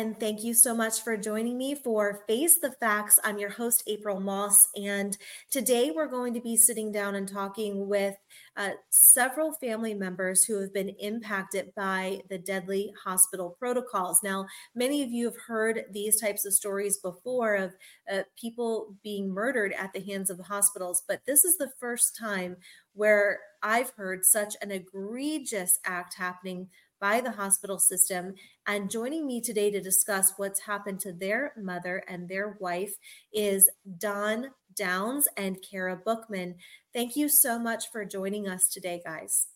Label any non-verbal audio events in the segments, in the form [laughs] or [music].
and thank you so much for joining me for Face the Facts. I'm your host, April Moss, and today we're going to be sitting down and talking with uh, several family members who have been impacted by the deadly hospital protocols. Now, many of you have heard these types of stories before of uh, people being murdered at the hands of the hospitals, but this is the first time where I've heard such an egregious act happening by the hospital system. And joining me today to discuss what's happened to their mother and their wife is Don Downs and Cara Bookman. Thank you so much for joining us today, guys.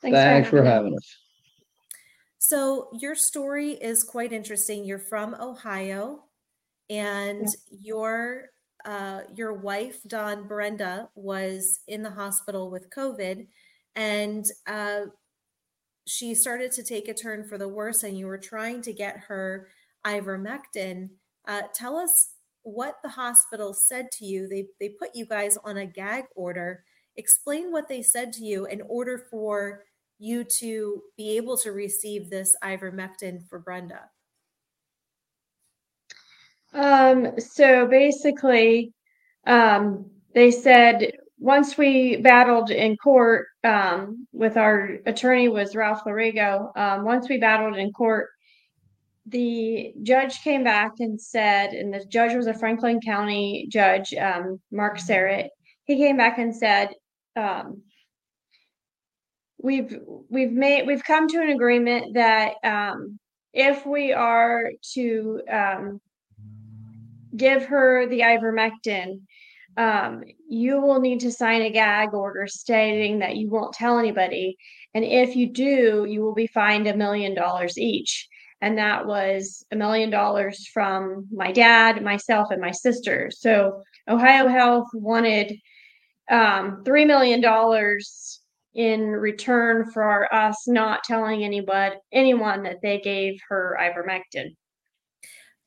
Thanks, Thanks for, having us. So, your story is quite interesting. You're from Ohio, and yeah. your uh, your wife, Don Brenda, was in the hospital with COVID, and uh, she started to take a turn for the worse and you were trying to get her ivermectin. Uh, tell us what the hospital said to you. They, they put you guys on a gag order. Explain what they said to you in order for you to be able to receive this ivermectin for Brenda. Um, so basically, um, they said once we battled in court um, with our attorney was Ralph Lorigo. Um, once we battled in court, the judge came back and said, and the judge was a Franklin County judge, um, Mark Serrott. He came back and said, um, "We've we've made we've come to an agreement that um, if we are to um, give her the ivermectin." Um, you will need to sign a gag order stating that you won't tell anybody. And if you do, you will be fined a million dollars each. And that was a million dollars from my dad, myself, and my sister. So Ohio Health wanted um, $3 million in return for us not telling anybody, anyone that they gave her ivermectin.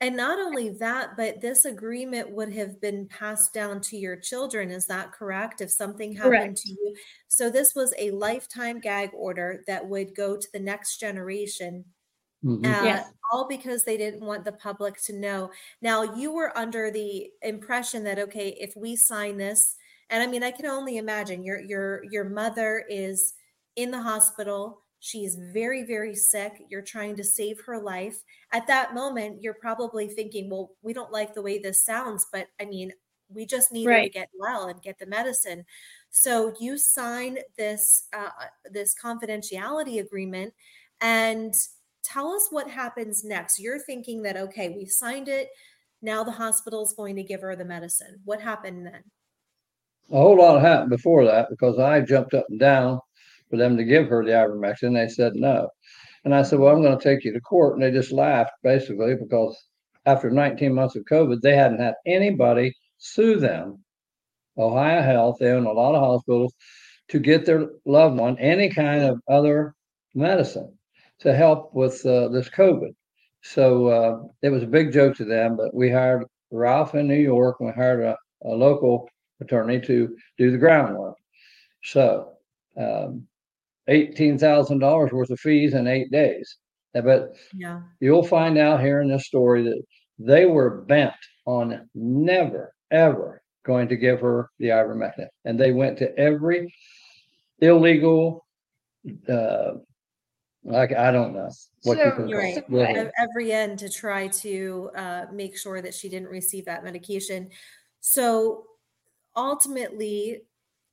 And not only that, but this agreement would have been passed down to your children. Is that correct? If something happened correct. to you. So this was a lifetime gag order that would go to the next generation. Mm-hmm. Uh, yes. All because they didn't want the public to know. Now, you were under the impression that, okay, if we sign this, and I mean, I can only imagine your your your mother is in the hospital She's very, very sick. You're trying to save her life. At that moment, you're probably thinking, well, we don't like the way this sounds, but I mean, we just need right. her to get well and get the medicine. So you sign this uh, this confidentiality agreement, and tell us what happens next. You're thinking that okay, we signed it. Now the hospital is going to give her the medicine. What happened then? A whole lot happened before that because I jumped up and down for them to give her the ivermectin. They said no. And I said, well, I'm going to take you to court. And they just laughed basically because after 19 months of COVID, they hadn't had anybody sue them. Ohio Health, they own a lot of hospitals to get their loved one any kind of other medicine to help with uh, this COVID. So uh, it was a big joke to them, but we hired Ralph in New York and we hired a, a local attorney to do the groundwork. So um, eighteen thousand dollars worth of fees in eight days. Uh, but yeah. you'll find out here in this story that they were bent on never ever going to give her the ivermectin, and they went to every illegal. Uh, like I don't know what so, you right. Right. every end to try to uh, make sure that she didn't receive that medication. So ultimately,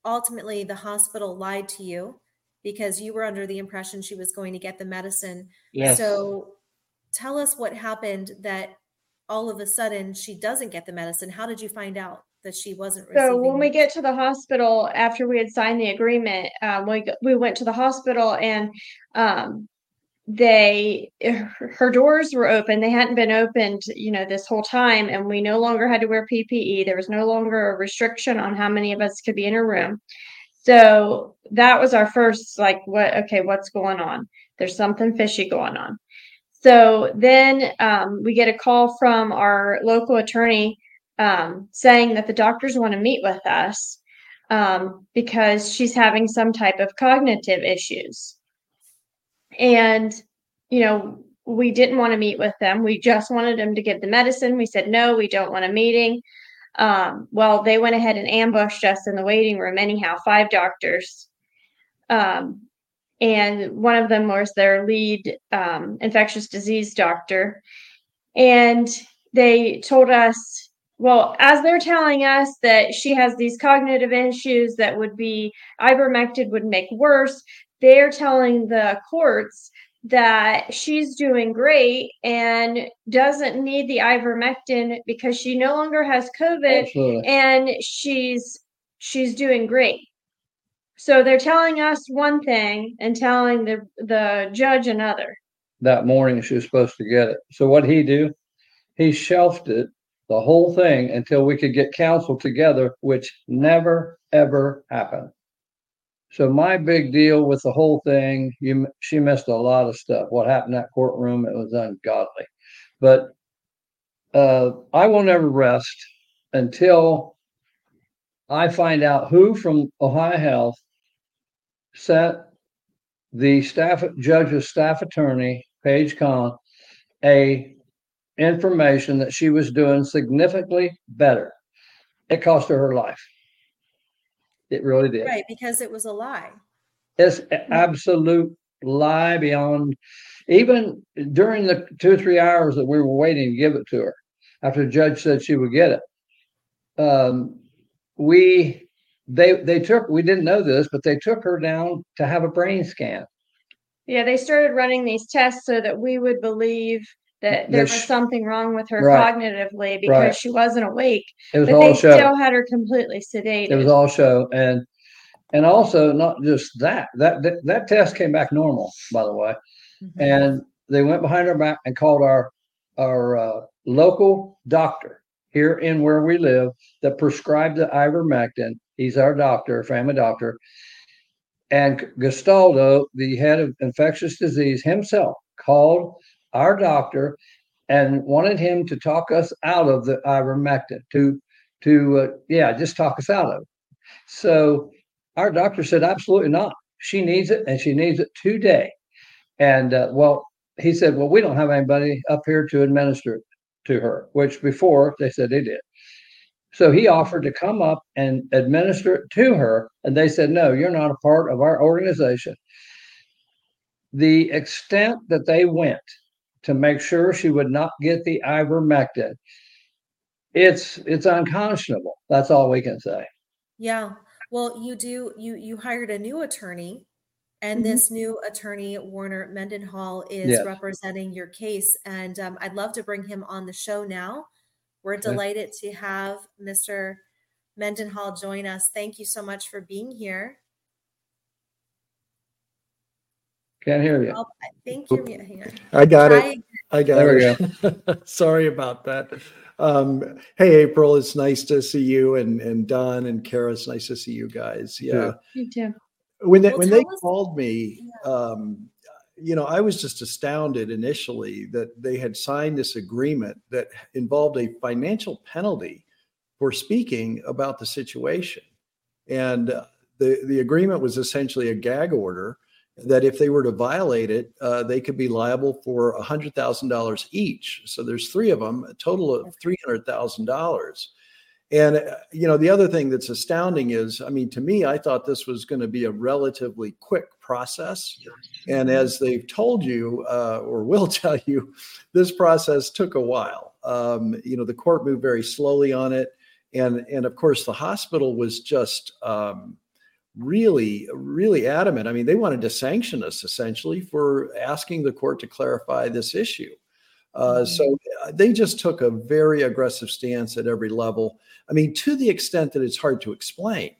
ultimately, the hospital lied to you because you were under the impression she was going to get the medicine. Yes. So tell us what happened that all of a sudden she doesn't get the medicine. How did you find out that she wasn't So when we get to the hospital after we had signed the agreement, um, we we went to the hospital and um, they her doors were open they hadn't been opened you know this whole time and we no longer had to wear ppe there was no longer a restriction on how many of us could be in a room so that was our first, like, what, okay, what's going on? There's something fishy going on. So then um, we get a call from our local attorney um, saying that the doctors want to meet with us um, because she's having some type of cognitive issues. And, you know, we didn't want to meet with them. We just wanted them to give the medicine. We said, no, we don't want a meeting. Um, well, they went ahead and ambushed us in the waiting room, anyhow, five doctors. Um, and one of them was their lead um, infectious disease doctor. And they told us, well, as they're telling us that she has these cognitive issues that would be ivermectin would make worse, they're telling the courts that she's doing great and doesn't need the ivermectin because she no longer has covid Absolutely. and she's she's doing great. So they're telling us one thing and telling the the judge another. That morning she was supposed to get it. So what he do? He shelved it the whole thing until we could get counsel together which never ever happened so my big deal with the whole thing, you she missed a lot of stuff. What happened in that courtroom, it was ungodly. But uh, I will never rest until I find out who from Ohio Health sent the staff judge's staff attorney, Paige Kahn, a information that she was doing significantly better. It cost her her life. It really did. Right, because it was a lie. It's an absolute lie beyond even during the two or three hours that we were waiting to give it to her after the judge said she would get it. Um, we they they took we didn't know this, but they took her down to have a brain scan. Yeah, they started running these tests so that we would believe that there was something wrong with her right. cognitively because right. she wasn't awake. It was but all they show. still had her completely sedated. It was all show, and and also not just that that that, that test came back normal, by the way, mm-hmm. and they went behind our back and called our our uh, local doctor here in where we live that prescribed the ivermectin. He's our doctor, family doctor. And Gastaldo, the head of infectious disease himself, called our doctor and wanted him to talk us out of the ivermectin to to uh, yeah just talk us out of it. So our doctor said absolutely not. She needs it and she needs it today. And uh, well he said well we don't have anybody up here to administer it to her which before they said they did. So he offered to come up and administer it to her and they said no you're not a part of our organization. The extent that they went to make sure she would not get the ivermectin. It's it's unconscionable. That's all we can say. Yeah. Well, you do you you hired a new attorney and mm-hmm. this new attorney Warner Mendenhall is yes. representing your case and um, I'd love to bring him on the show now. We're delighted to have Mr. Mendenhall join us. Thank you so much for being here. Can't hear you. Oh, I think you're Hang on. I got it. I got there it. [laughs] Sorry about that. Um, hey, April, it's nice to see you, and and Don and Cara, it's nice to see you guys. Yeah, you too. When they well, when they us- called me, um, you know, I was just astounded initially that they had signed this agreement that involved a financial penalty for speaking about the situation, and uh, the the agreement was essentially a gag order that if they were to violate it, uh, they could be liable for $100,000 each. So there's three of them, a total of $300,000. And, uh, you know, the other thing that's astounding is, I mean, to me, I thought this was going to be a relatively quick process. And as they've told you, uh, or will [laughs] tell you, this process took a while. Um, you know, the court moved very slowly on it. And, and of course, the hospital was just, um, really, really adamant. I mean, they wanted to sanction us essentially for asking the court to clarify this issue. Uh, mm-hmm. so uh, they just took a very aggressive stance at every level. I mean, to the extent that it's hard to explain,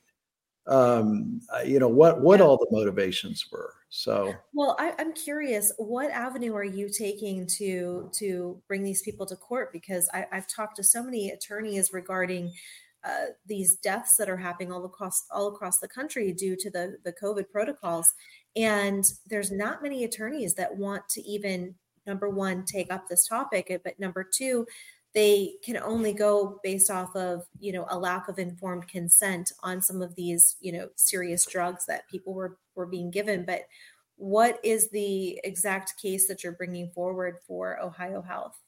um, you know, what what all the motivations were. So, well, I, I'm curious, what avenue are you taking to to bring these people to court? Because I, I've talked to so many attorneys regarding uh, these deaths that are happening all across all across the country due to the the COVID protocols. And there's not many attorneys that want to even number one take up this topic, but number two, they can only go based off of you know a lack of informed consent on some of these you know serious drugs that people were were being given. But what is the exact case that you're bringing forward for Ohio Health?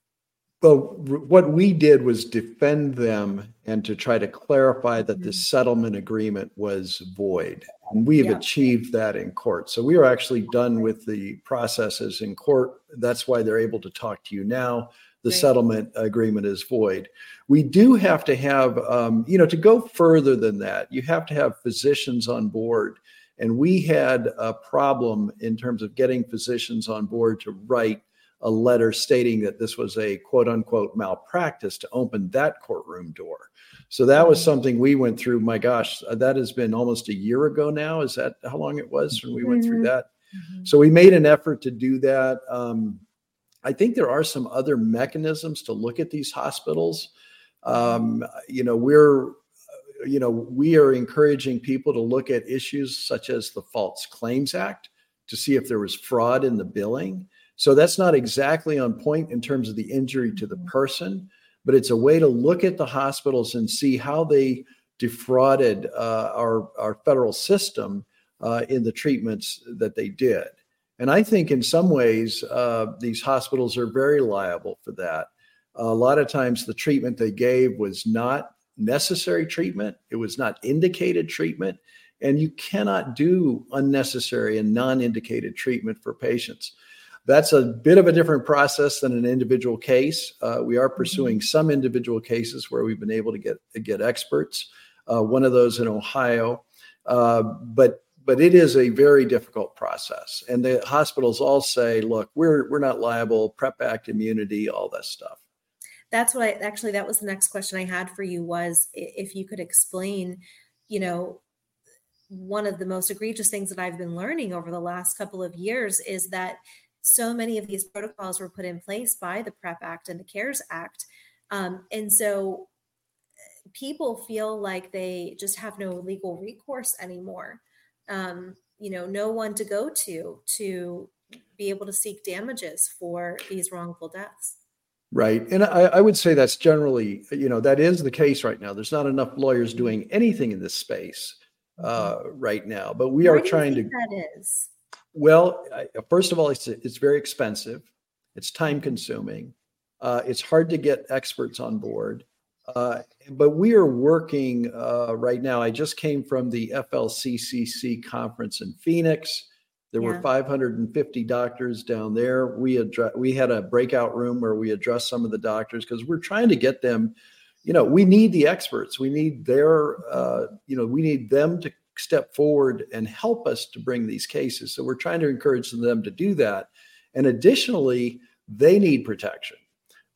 Well, what we did was defend them and to try to clarify that the Mhm. settlement agreement was void. And we have Yeah. achieved that in court. So we are actually done with the processes in court. That's why they're able to talk to you now. The Right. settlement agreement is void. We do have to have, um, you know, to go further than that, you have to have physicians on board. And we had a problem in terms of getting physicians on board to write a letter stating that this was a quote unquote malpractice to open that courtroom door. So that was something we went through. My gosh, that has been almost a year ago now. Is that how long it was when we went through Mhm. that? So we made an effort to do that. Um, I think there are some other mechanisms to look at these hospitals. Um, you know, we're, you know, we are encouraging people to look at issues such as the False Claims Act to see if there was fraud in the billing. So that's not exactly on point in terms of the injury to the person, but it's a way to look at the hospitals and see how they defrauded uh, our our federal system uh, in the treatments that they did. And I think in some ways uh, these hospitals are very liable for that. A lot of times the treatment they gave was not necessary treatment. It was not indicated treatment. And you cannot do unnecessary and non indicated treatment for patients. That's a bit of a different process than an individual case. Uh, we are pursuing some individual cases where we've been able to get get experts. Uh, one of those in Ohio, uh, but but it is a very difficult process. And the hospitals all say, "Look, we're we're not liable. Prep Act immunity, all that stuff." That's what I actually that was the next question I had for you was if you could explain, you know, one of the most egregious things that I've been learning over the last couple of years is that so many of these protocols were put in place by the PrEP Act and the CARES Act. Um, and so uh, people feel like they just have no legal recourse anymore. Um, you know, no one to go to to be able to seek damages for these wrongful deaths. Right. And I, I would say that's generally, you know, that is the case right now. There's not enough lawyers doing anything in this space uh, right now, but we are trying to. that is. Well, I, first of all, it's it's very expensive. It's time consuming. Uh, it's hard to get experts on board. Uh, but we are working uh, right now. I just came from the FLCCC conference in Phoenix. There were 550 doctors down there. We address, we had a breakout room where we addressed some of the doctors because we're trying to get them. You know, we need the experts. We need their, uh, you know, we need them to step forward and help us to bring these cases. So we're trying to encourage them to do that. And additionally, they need protection.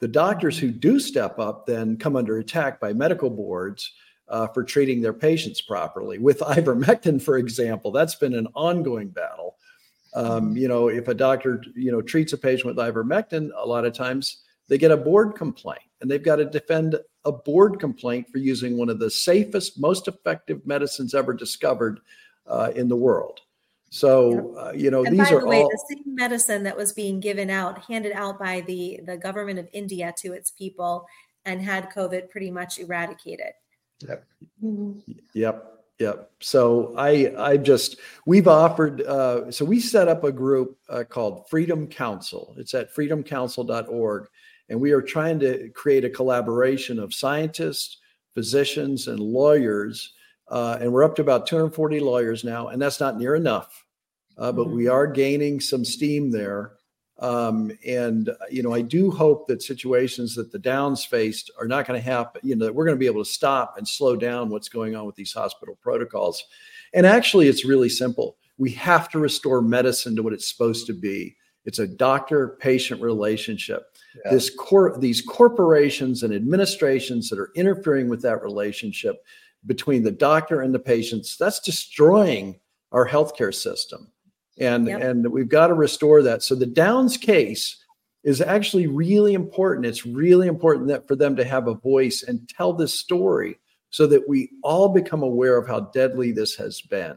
The doctors who do step up then come under attack by medical boards uh, for treating their patients properly. With [laughs] ivermectin, for example, that's been an ongoing battle. Um, you know, if a doctor you know treats a patient with ivermectin, a lot of times they get a board complaint, and they've got to defend a board complaint for using one of the safest, most effective medicines ever discovered uh, in the world. So, uh, you know, And these by are the way, all the same medicine that was being given out, handed out by the the government of India to its people, and had COVID pretty much eradicated. Mhm. Yep. Yep. So I I just we've offered uh, so we set up a group uh, called Freedom Counsel. It's at freedomcounsel.org, and we are trying to create a collaboration of scientists, physicians, and lawyers. Uh, and we're up to about 240 lawyers now, and that's not near enough, uh, but we are gaining some steam there. Um, and you know, I do hope that situations that the Downs faced are not going to happen. You know, that we're going to be able to stop and slow down what's going on with these hospital protocols. And actually, it's really simple. We have to restore medicine to what it's supposed to be. It's a doctor-patient relationship. Yeah. This cor- these corporations and administrations that are interfering with that relationship between the doctor and the patients, that's destroying our healthcare system and Yep. and we've got to restore that so the downs case is actually really important it's really important that for them to have a voice and tell this story so that we all become aware of how deadly this has been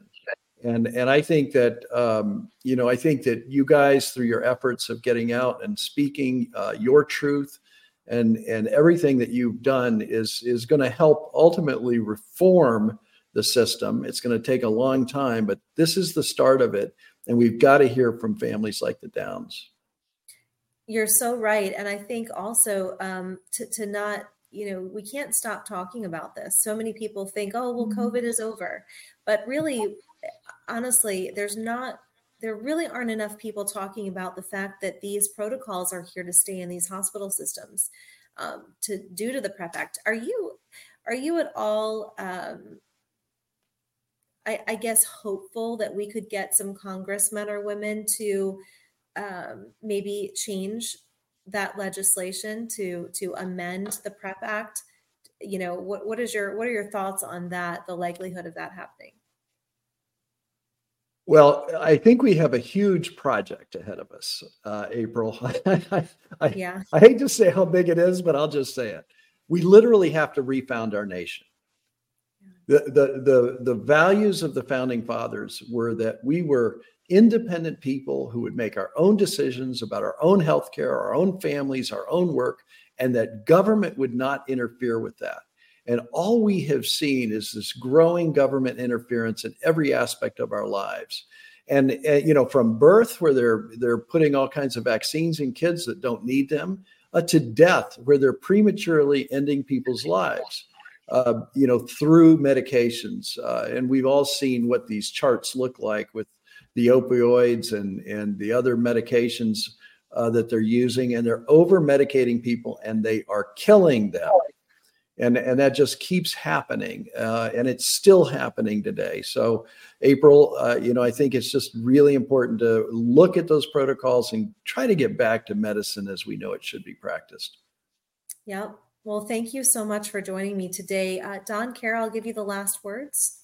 and and i think that um, you know i think that you guys through your efforts of getting out and speaking uh, your truth and and everything that you've done is is going to help ultimately reform the system it's going to take a long time but this is the start of it And we've got to hear from families like the Downs. You're so right. And I think also um, to, to not, you know, we can't stop talking about this. So many people think, oh, well, Mm-hmm. COVID is over. But really, honestly, there's not, there really aren't enough people talking about the fact that these protocols are here to stay in these hospital systems um, to due to the PrEP Act. Are you, are you at all, um, I, I guess, hopeful that we could get some congressmen or women to um, maybe change that legislation to to amend the PrEP Act? You know, what what is your what are your thoughts on that? The likelihood of that happening? Well, I think we have a huge project ahead of us, uh, April. [laughs] I, I, Yeah, I hate to say how big it is, but I'll just say it. We literally have to refound our nation. The, the, the, the values of the founding fathers were that we were independent people who would make our own decisions about our own health care, our own families, our own work, and that government would not interfere with that. And all we have seen is this growing government interference in every aspect of our lives. And uh, you know, from birth, where they're they're putting all kinds of vaccines in kids that don't need them, uh, to death, where they're prematurely ending people's lives. Uh, you know, through medications, uh, and we've all seen what these charts look like with the opioids and and the other medications uh, that they're using, and they're over medicating people, and they are killing them and and that just keeps happening uh, and it's still happening today so april uh, you know i think it's just really important to look at those protocols and try to get back to medicine as we know it should be practiced Yep. Well, thank you so much for joining me today. Uh, Don, Cara, I'll give you the last words.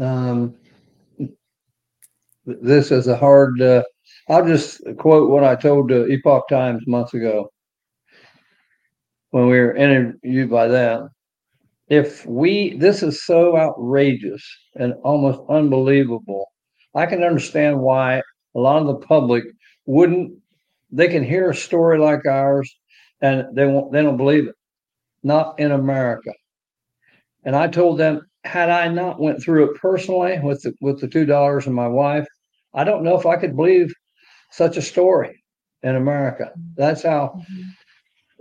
Um, this is a hard, uh, I'll just quote what I told the Epoch Times months ago. When we were interviewed by them. If we, this is so outrageous and almost unbelievable. I can understand why a lot of the public wouldn't, they can hear a story like ours and they won't, they don't believe it. Not in America. And I told them, had I not went through it personally with the, with the two dollars and my wife, I don't know if I could believe such a story in America. That's how mm-hmm.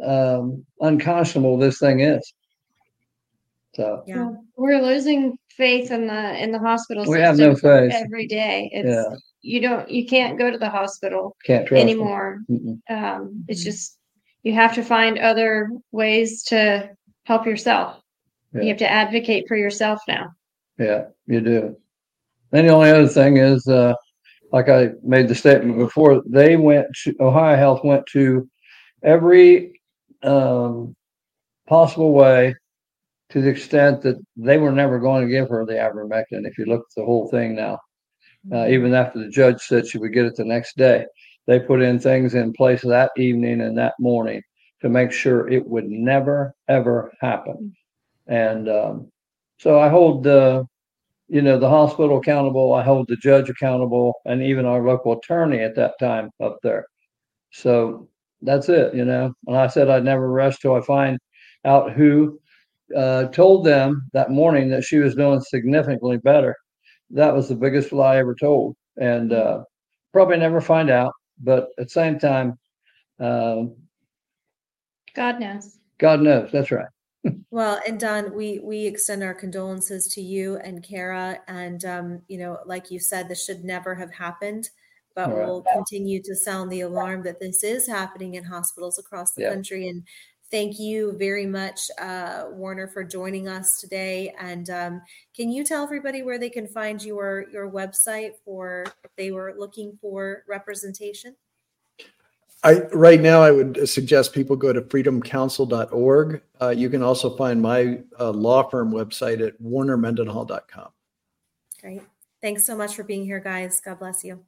Um, unconscionable this thing is. So Yeah. We're losing faith in the in the hospital we have no faith. every day. It's Yeah. you don't you can't go to the hospital Can't trust anymore. Um, it's just you have to find other ways to help yourself. Yeah. You have to advocate for yourself now. Yeah, you do. Then the only other thing is, uh, like I made the statement before, they went to Ohio Health went to every um, possible way to the extent that they were never going to give her the ivermectin. If you look at the whole thing now, uh, even after the judge said she would get it the next day, they put in things in place that evening and that morning to make sure it would never ever happen. And um, so I hold the, you know, the hospital accountable. I hold the judge accountable, and even our local attorney at that time up there. So that's it, you know. And I said I'd never rest till I find out who uh, told them that morning that she was doing significantly better. That was the biggest lie ever told, and uh, probably never find out. But at the same time, um, God knows. God knows. That's right. [laughs] Well, and Don, we we extend our condolences to you and Cara, and um, you know, like you said, this should never have happened, but Right. we'll continue to sound the alarm that this is happening in hospitals across the Yeah. country. And thank you very much, uh, Warner, for joining us today. And um, can you tell everybody where they can find your your website for if they were looking for representation? I, right now, I would suggest people go to freedomcounsel.org. Uh, you can also find my uh, law firm website at warnermendenhall.com. Great. Thanks so much for being here, guys. God bless you.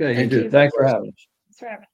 Okay, you Thank too. you. Thanks for having us. It's forever.